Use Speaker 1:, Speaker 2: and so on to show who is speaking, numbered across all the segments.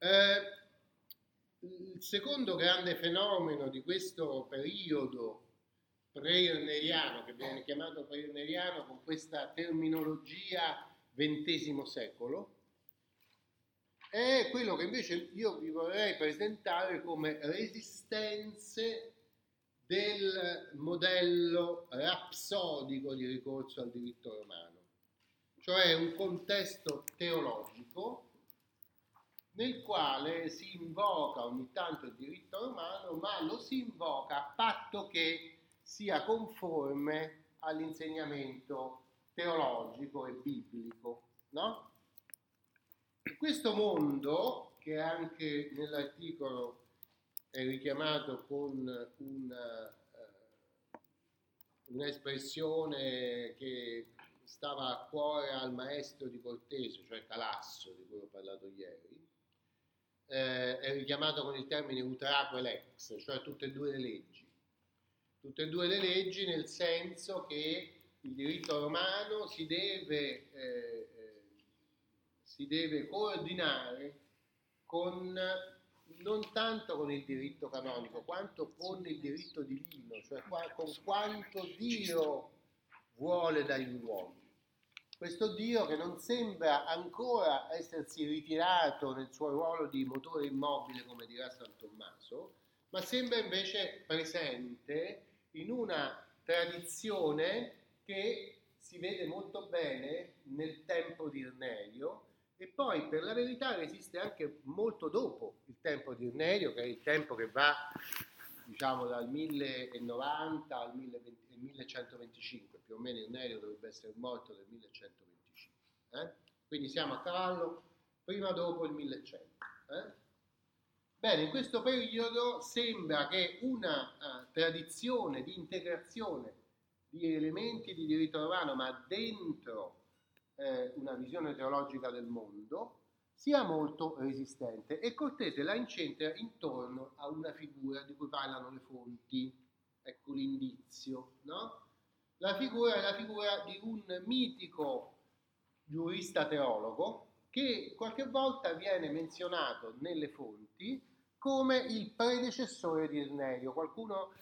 Speaker 1: Eh, il secondo grande fenomeno di questo periodo pre-irneriano, che viene chiamato pre-irneriano con questa terminologia XX secolo, è quello che invece io vi vorrei presentare come resistenze del modello rapsodico di ricorso al diritto romano, cioè un contesto teologico nel quale si invoca ogni tanto il diritto romano, ma lo si invoca a patto che sia conforme all'insegnamento teologico e biblico. No? Questo mondo, che anche nell'articolo è richiamato con una, uh, un'espressione che stava a cuore al maestro di Cortese, cioè Calasso, di cui ho parlato ieri, eh, è richiamato con il termine utraque lex, cioè tutte e due le leggi. Tutte e due le leggi nel senso che il diritto romano si deve, eh, eh si deve coordinare con non tanto con il diritto canonico quanto con il diritto divino, cioè con quanto Dio vuole dagli uomini. Questo Dio che non sembra ancora essersi ritirato nel suo ruolo di motore immobile, come dirà San Tommaso, ma sembra invece presente in una tradizione che si vede molto bene nel tempo di Irnerio e poi per la verità resiste anche molto dopo il tempo di Irnerio, che è il tempo che va diciamo dal 1090 al 1125, più o meno Irnerio dovrebbe essere morto nel 1125. Eh? Quindi siamo a cavallo prima o dopo il 1100. Eh? Bene, in questo periodo sembra che una uh, tradizione di integrazione di elementi di diritto romano, ma dentro eh, una visione teologica del mondo, sia molto resistente e Cortese la incentra intorno a una figura di cui parlano le fonti, ecco l'indizio, no? La figura è la figura di un mitico giurista teologo che qualche volta viene menzionato nelle fonti come il predecessore di Irnerio. Qualcuno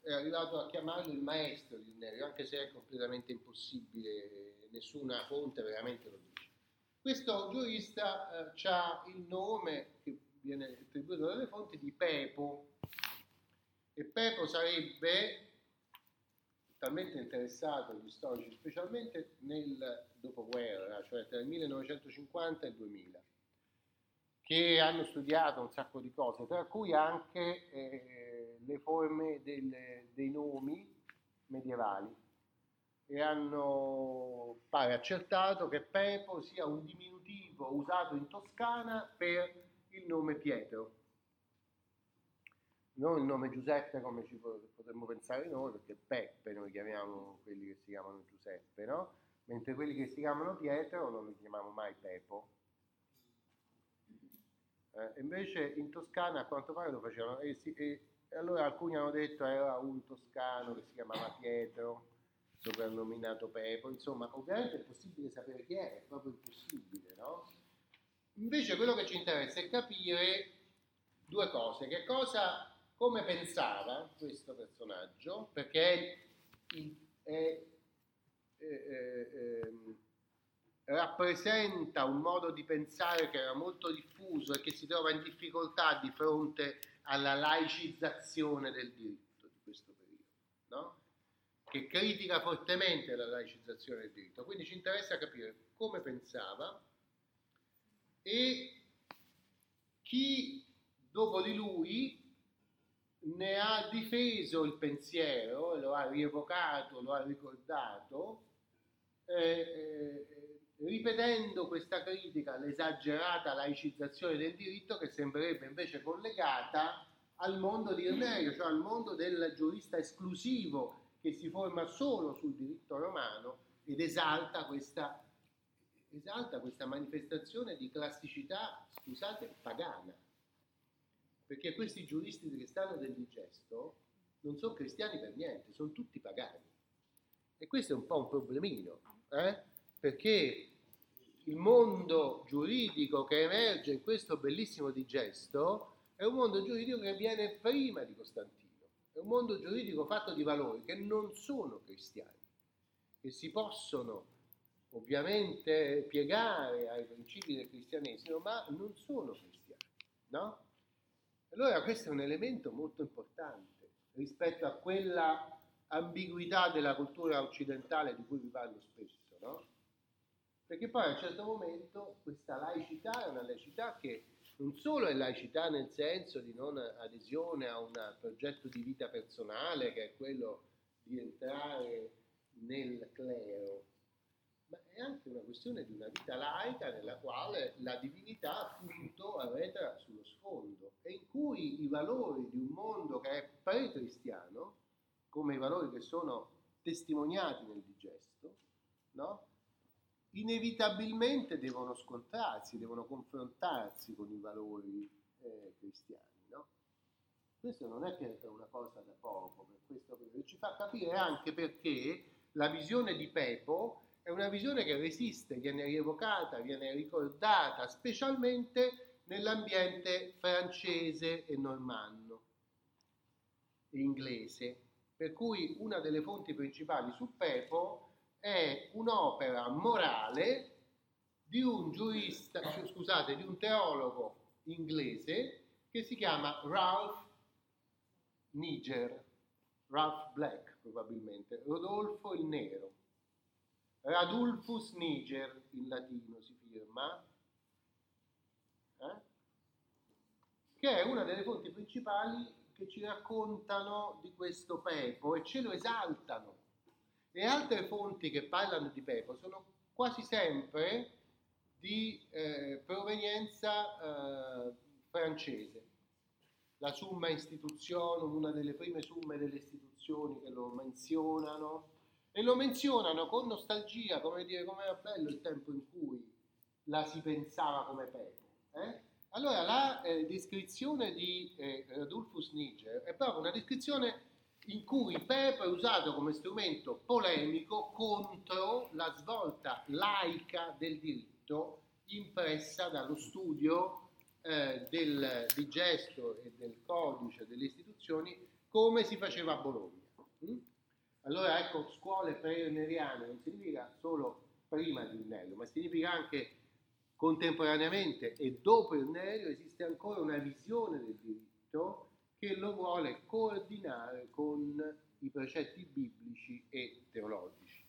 Speaker 1: è arrivato a chiamarlo il maestro di Irnerio, anche se è completamente impossibile, nessuna fonte veramente lo dice. Questo giurista eh, ha il nome che viene attribuito dalle fonti di Pepo. E Pepo sarebbe talmente interessato agli storici, specialmente nel dopoguerra, cioè tra il 1950 e il 2000, che hanno studiato un sacco di cose, tra cui anche eh, le forme del, dei nomi medievali e hanno pare accertato che Pepo sia un diminutivo usato in Toscana per il nome Pietro. Non il nome Giuseppe come ci potremmo pensare noi, perché Peppe noi chiamiamo quelli che si chiamano Giuseppe, no? Mentre quelli che si chiamano Pietro non li chiamiamo mai Pepo. Eh, invece in Toscana a quanto pare lo facevano e, si, e, allora alcuni hanno detto era un toscano che si chiamava Pietro soprannominato Pepo, insomma, ovviamente è possibile sapere chi è, è proprio impossibile, no? Invece quello che ci interessa è capire due cose, che cosa, come pensava questo personaggio, perché è, è, è, ehm, rappresenta un modo di pensare che era molto diffuso e che si trova in difficoltà di fronte alla laicizzazione del diritto di questo periodo, no? Che critica fortemente la laicizzazione del diritto. Quindi ci interessa capire come pensava e chi dopo di lui ne ha difeso il pensiero, lo ha rievocato, lo ha ricordato, eh, eh, ripetendo questa critica all'esagerata laicizzazione del diritto che sembrerebbe invece collegata al mondo di Irnerio, cioè al mondo del giurista esclusivo che si forma solo sul diritto romano ed esalta questa, esalta questa manifestazione di classicità, scusate, pagana. Perché questi giuristi che stanno del digesto non sono cristiani per niente, sono tutti pagani. E questo è un po' un problemino, eh? perché il mondo giuridico che emerge in questo bellissimo digesto è un mondo giuridico che viene prima di Costantino, è un mondo giuridico fatto di valori che non sono cristiani, che si possono ovviamente piegare ai principi del cristianesimo, ma non sono cristiani, no? Allora questo è un elemento molto importante rispetto a quella ambiguità della cultura occidentale di cui vi parlo spesso, no? Perché poi a un certo momento questa laicità è una laicità che non solo è laicità nel senso di non adesione a un progetto di vita personale, che è quello di entrare nel clero, ma è anche una questione di una vita laica nella quale la divinità appunto arretra sullo sfondo e in cui i valori di un mondo che è pre-cristiano, come i valori che sono testimoniati nel digesto, no? Inevitabilmente devono scontrarsi, devono confrontarsi con i valori eh, cristiani. No? Questo non è che è una cosa da poco, per questo ci fa capire anche perché la visione di Pepo è una visione che resiste, viene rievocata, viene ricordata, specialmente nell'ambiente francese e normanno e inglese. Per cui una delle fonti principali su Pepo è un'opera morale di un giurista, scusate, di un teologo inglese che si chiama Ralph Niger, Ralph Black probabilmente, Rodolfo il Nero. Radulfus Niger in latino si firma, eh? che è una delle fonti principali che ci raccontano di questo Pepo e ce lo esaltano le altre fonti che parlano di Pepo sono quasi sempre di eh, provenienza eh, francese. La Summa Istituzione, una delle prime summe delle istituzioni che lo menzionano, e lo menzionano con nostalgia, come dire, come era bello il tempo in cui la si pensava come Pepo. Eh? Allora la eh, descrizione di eh, Radulfus Niger è proprio una descrizione in cui Pepe è usato come strumento polemico contro la svolta laica del diritto impressa dallo studio eh, del digesto e del codice delle istituzioni come si faceva a Bologna. Mm? Allora ecco, scuole pre-erneriane non significa solo prima di Ernelio, ma significa anche contemporaneamente e dopo Ernelio esiste ancora una visione del diritto che lo vuole coordinare con i precetti biblici e teologici.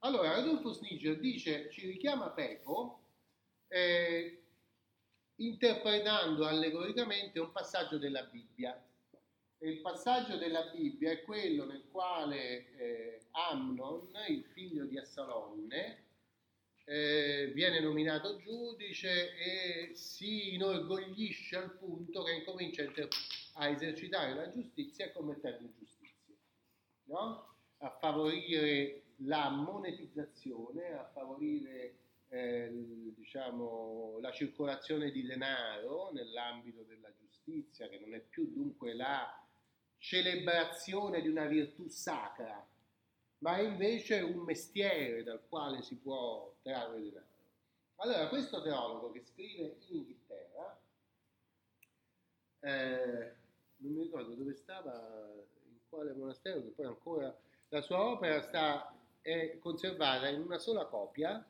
Speaker 1: Allora, Adolfo Nietzsche dice, ci richiama Pepo, eh, interpretando allegoricamente un passaggio della Bibbia. E il passaggio della Bibbia è quello nel quale eh, Amnon, il figlio di Assalonne, eh, viene nominato giudice e si inorgoglisce al punto che incomincia a, inter- a esercitare la giustizia commettendo ingiustizia, no? a favorire la monetizzazione, a favorire eh, diciamo, la circolazione di denaro nell'ambito della giustizia, che non è più dunque la celebrazione di una virtù sacra, ma è invece un mestiere dal quale si può trarre denaro. Allora, questo teologo che scrive in Inghilterra, eh, non mi ricordo dove stava, in quale monastero, che poi ancora la sua opera sta, è conservata in una sola copia,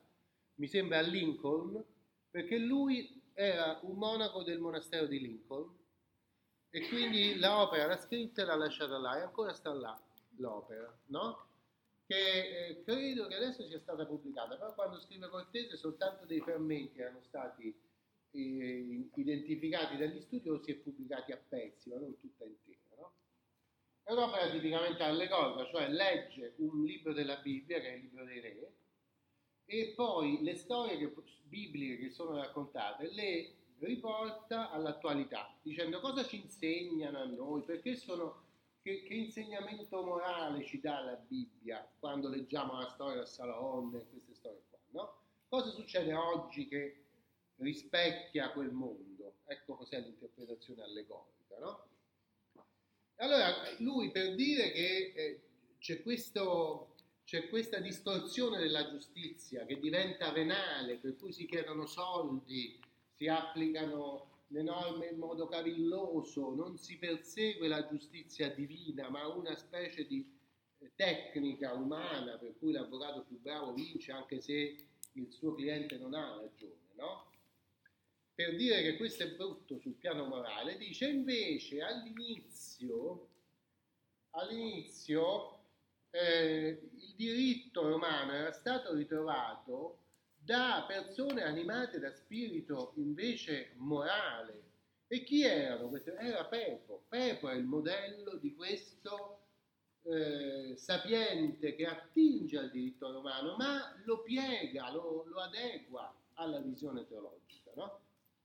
Speaker 1: mi sembra a Lincoln, perché lui era un monaco del monastero di Lincoln e quindi l'opera l'ha scritta e l'ha lasciata là e ancora sta là l'opera, no? che eh, credo che adesso sia stata pubblicata, però quando scrive Cortese soltanto dei frammenti erano stati eh, identificati dagli studiosi e pubblicati a pezzi, ma non tutta intera. No? È un'opera tipicamente allegorica, cioè legge un libro della Bibbia, che è il libro dei re, e poi le storie che, bibliche che sono raccontate le riporta all'attualità, dicendo cosa ci insegnano a noi, perché sono che, che, insegnamento morale ci dà la Bibbia quando leggiamo la storia del Salon e queste storie qua, no? Cosa succede oggi che rispecchia quel mondo? Ecco cos'è l'interpretazione allegorica, no? Allora, lui per dire che eh, c'è questo c'è questa distorsione della giustizia che diventa venale, per cui si chiedono soldi, si applicano le norme in modo cavilloso, non si persegue la giustizia divina, ma una specie di eh, tecnica umana per cui l'avvocato più bravo vince anche se il suo cliente non ha ragione, no? Per dire che questo è brutto sul piano morale, dice invece all'inizio, all'inizio eh, il diritto romano era stato ritrovato da persone animate da spirito invece morale. E chi erano queste? Era Pepo. Pepo è il modello di questo eh, sapiente che attinge al diritto romano, ma lo piega, lo, lo adegua alla visione teologica. No?